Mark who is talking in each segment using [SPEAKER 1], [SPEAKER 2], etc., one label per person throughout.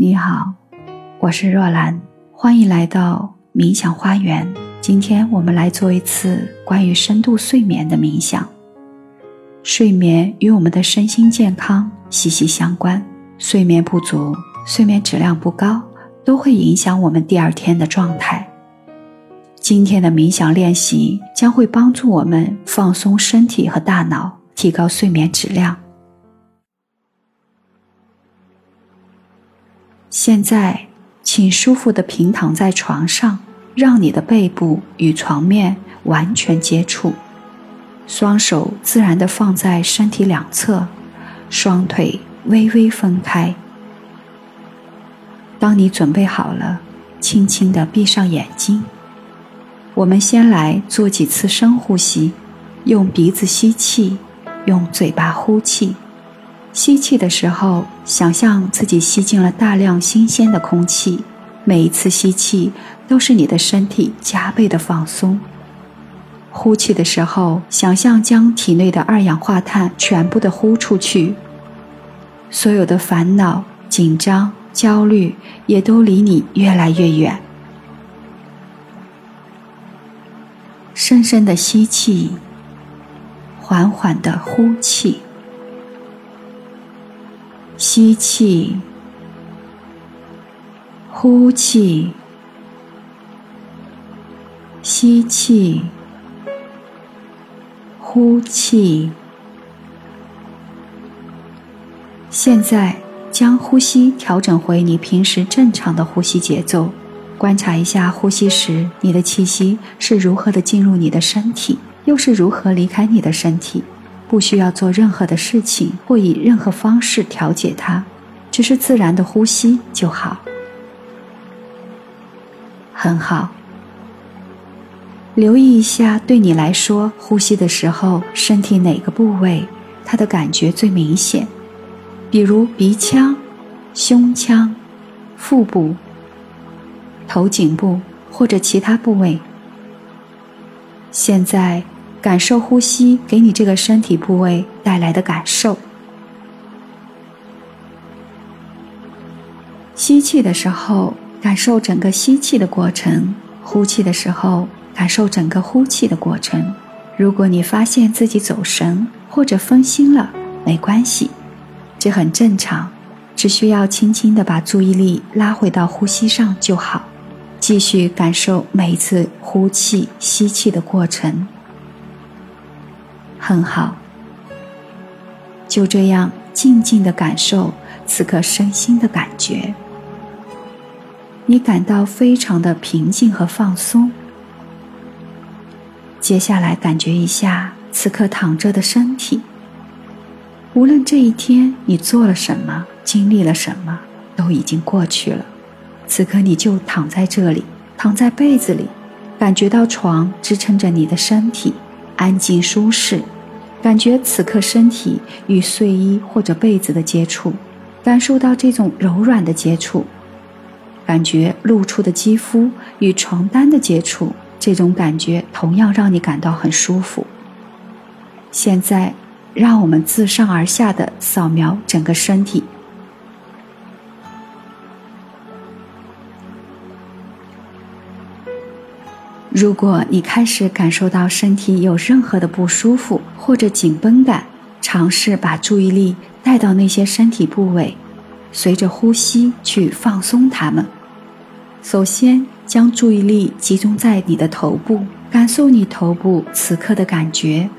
[SPEAKER 1] 你好，我是若兰，欢迎来到冥想花园。今天我们来做一次关于深度睡眠的冥想。睡眠与我们的身心健康息息相关，睡眠不足、睡眠质量不高，都会影响我们第二天的状态。今天的冥想练习将会帮助我们放松身体和大脑，提高睡眠质量。现在，请舒服的平躺在床上，让你的背部与床面完全接触，双手自然的放在身体两侧，双腿微微分开。当你准备好了，轻轻的闭上眼睛。我们先来做几次深呼吸，用鼻子吸气，用嘴巴呼气。吸气的时候，想象自己吸进了大量新鲜的空气，每一次吸气都是你的身体加倍的放松。呼气的时候，想象将体内的二氧化碳全部的呼出去，所有的烦恼、紧张、焦虑也都离你越来越远。深深的吸气，缓缓的呼气。吸气，呼气，吸气，呼气。现在将呼吸调整回你平时正常的呼吸节奏，观察一下呼吸时你的气息是如何的进入你的身体，又是如何离开你的身体。不需要做任何的事情，或以任何方式调节它，只是自然的呼吸就好。很好。留意一下，对你来说，呼吸的时候，身体哪个部位它的感觉最明显？比如鼻腔、胸腔、腹部、头颈部或者其他部位。现在。感受呼吸给你这个身体部位带来的感受。吸气的时候，感受整个吸气的过程；呼气的时候，感受整个呼气的过程。如果你发现自己走神或者分心了，没关系，这很正常，只需要轻轻的把注意力拉回到呼吸上就好，继续感受每一次呼气、吸气的过程。很好，就这样静静的感受此刻身心的感觉。你感到非常的平静和放松。接下来感觉一下此刻躺着的身体。无论这一天你做了什么，经历了什么，都已经过去了。此刻你就躺在这里，躺在被子里，感觉到床支撑着你的身体，安静舒适。感觉此刻身体与睡衣或者被子的接触，感受到这种柔软的接触，感觉露出的肌肤与床单的接触，这种感觉同样让你感到很舒服。现在，让我们自上而下的扫描整个身体。如果你开始感受到身体有任何的不舒服或者紧绷感，尝试把注意力带到那些身体部位，随着呼吸去放松它们。首先，将注意力集中在你的头部，感受你头部此刻的感觉。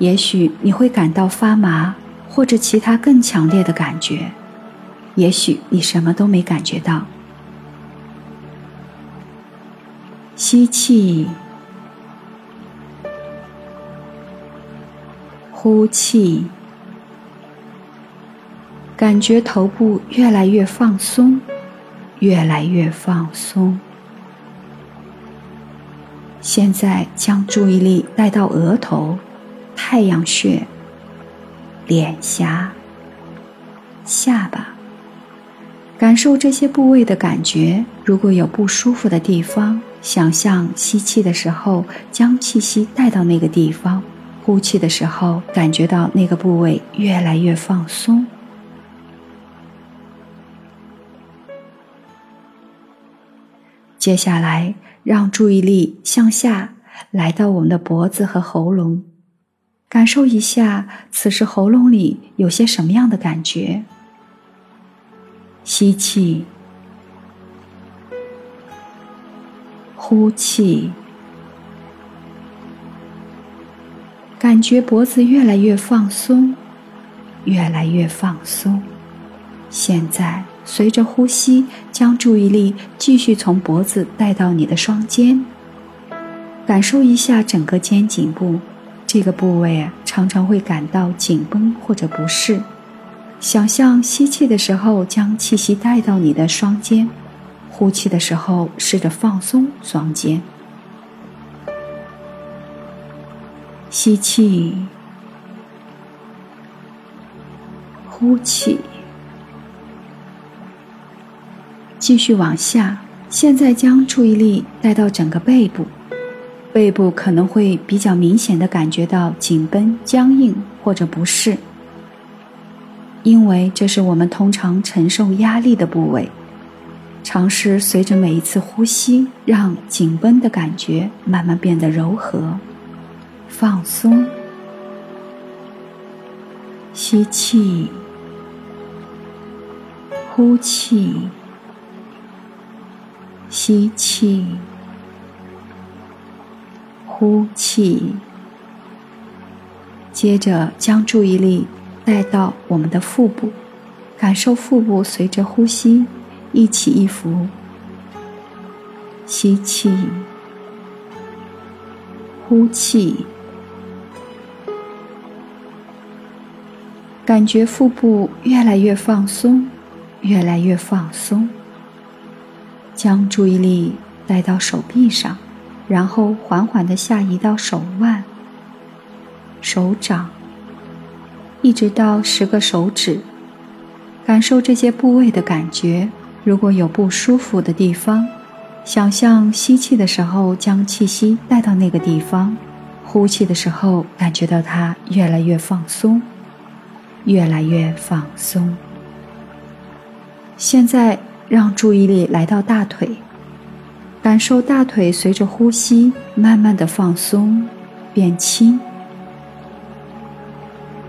[SPEAKER 1] 也许你会感到发麻，或者其他更强烈的感觉。也许你什么都没感觉到。吸气，呼气，感觉头部越来越放松，越来越放松。现在将注意力带到额头、太阳穴、脸颊、下巴，感受这些部位的感觉。如果有不舒服的地方，想象吸气的时候，将气息带到那个地方；呼气的时候感觉到那个部位越来越放松。接下来让注意力向下来到我们的脖子和喉咙。感受一下此时喉咙里有些什么样的感觉。吸气。呼气。感觉脖子越来越放松，越来越放松。现在。随着呼吸，将注意力继续从脖子带到你的双肩，感受一下整个肩颈部这个部位啊，常常会感到紧绷或者不适。想象吸气的时候，将气息带到你的双肩；呼气的时候，试着放松双肩。吸气，呼气。继续往下，现在将注意力带到整个背部，背部可能会比较明显的感觉到紧绷、僵硬或者不适，因为这是我们通常承受压力的部位。尝试随着每一次呼吸，让紧绷的感觉慢慢变得柔和、放松。吸气，呼气。吸气，呼气，接着将注意力带到我们的腹部，感受腹部随着呼吸一起一伏。吸气，呼气，感觉腹部越来越放松，越来越放松。将注意力带到手臂上，然后缓缓的下移到手腕、手掌，一直到十个手指，感受这些部位的感觉。如果有不舒服的地方，想象吸气的时候将气息带到那个地方，呼气的时候感觉到它越来越放松，越来越放松。现在。让注意力来到大腿，感受大腿随着呼吸慢慢的放松、变轻。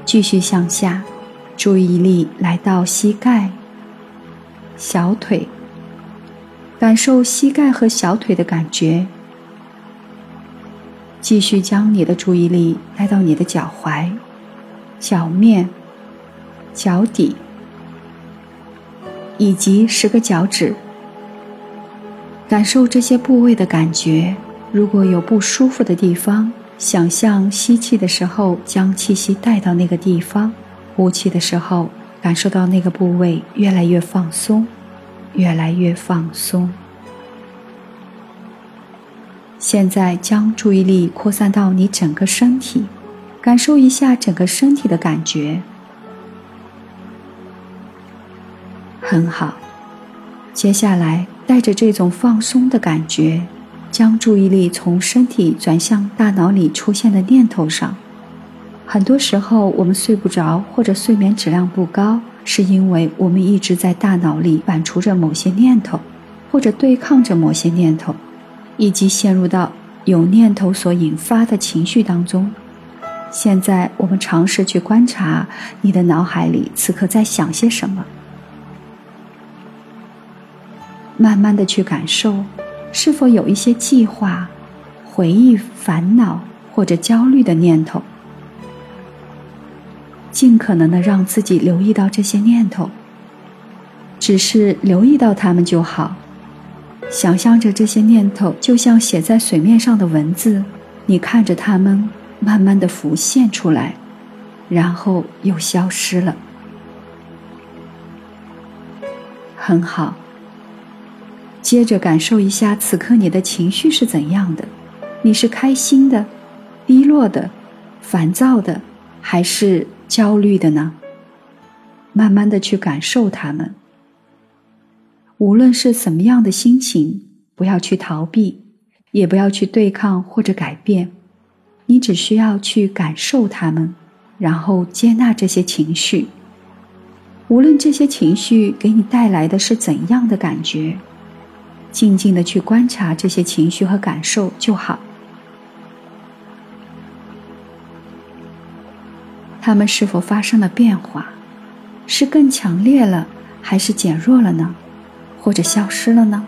[SPEAKER 1] 继续向下，注意力来到膝盖、小腿，感受膝盖和小腿的感觉。继续将你的注意力带到你的脚踝、脚面、脚底。以及十个脚趾，感受这些部位的感觉。如果有不舒服的地方，想象吸气的时候将气息带到那个地方，呼气的时候感受到那个部位越来越放松，越来越放松。现在将注意力扩散到你整个身体，感受一下整个身体的感觉。很好，接下来带着这种放松的感觉，将注意力从身体转向大脑里出现的念头上。很多时候，我们睡不着或者睡眠质量不高，是因为我们一直在大脑里反刍着某些念头，或者对抗着某些念头，以及陷入到有念头所引发的情绪当中。现在，我们尝试去观察你的脑海里此刻在想些什么。慢慢的去感受，是否有一些计划、回忆、烦恼或者焦虑的念头。尽可能的让自己留意到这些念头，只是留意到它们就好。想象着这些念头就像写在水面上的文字，你看着它们慢慢的浮现出来，然后又消失了。很好。接着感受一下，此刻你的情绪是怎样的？你是开心的、低落的、烦躁的，还是焦虑的呢？慢慢的去感受它们。无论是什么样的心情，不要去逃避，也不要去对抗或者改变，你只需要去感受它们，然后接纳这些情绪。无论这些情绪给你带来的是怎样的感觉。静静的去观察这些情绪和感受就好。他们是否发生了变化？是更强烈了，还是减弱了呢？或者消失了呢？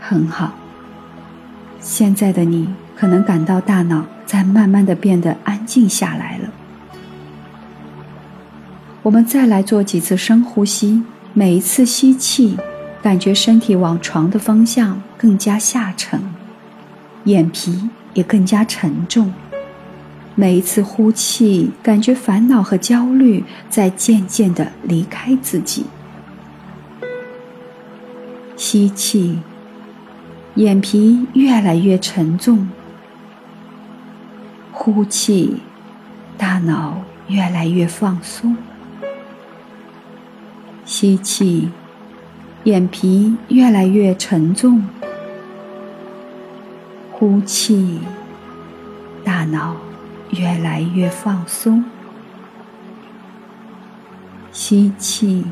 [SPEAKER 1] 很好。现在的你可能感到大脑在慢慢的变得安静下来了。我们再来做几次深呼吸，每一次吸气，感觉身体往床的方向更加下沉，眼皮也更加沉重。每一次呼气，感觉烦恼和焦虑在渐渐的离开自己。吸气，眼皮越来越沉重；呼气，大脑越来越放松。吸气，眼皮越来越沉重；呼气，大脑。越来越放松，吸气，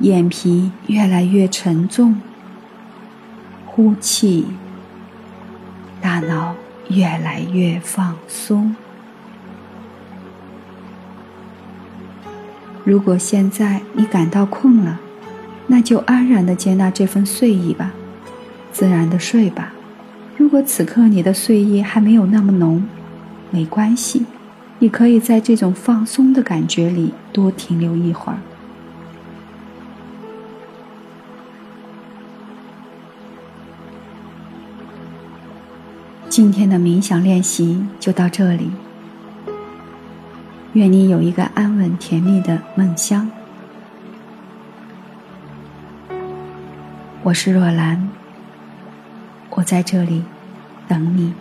[SPEAKER 1] 眼皮越来越沉重，呼气，大脑越来越放松。如果现在你感到困了，那就安然的接纳这份睡意吧，自然的睡吧。如果此刻你的睡意还没有那么浓，没关系，你可以在这种放松的感觉里多停留一会儿。今天的冥想练习就到这里，愿你有一个安稳甜蜜的梦乡。我是若兰，我在这里等你。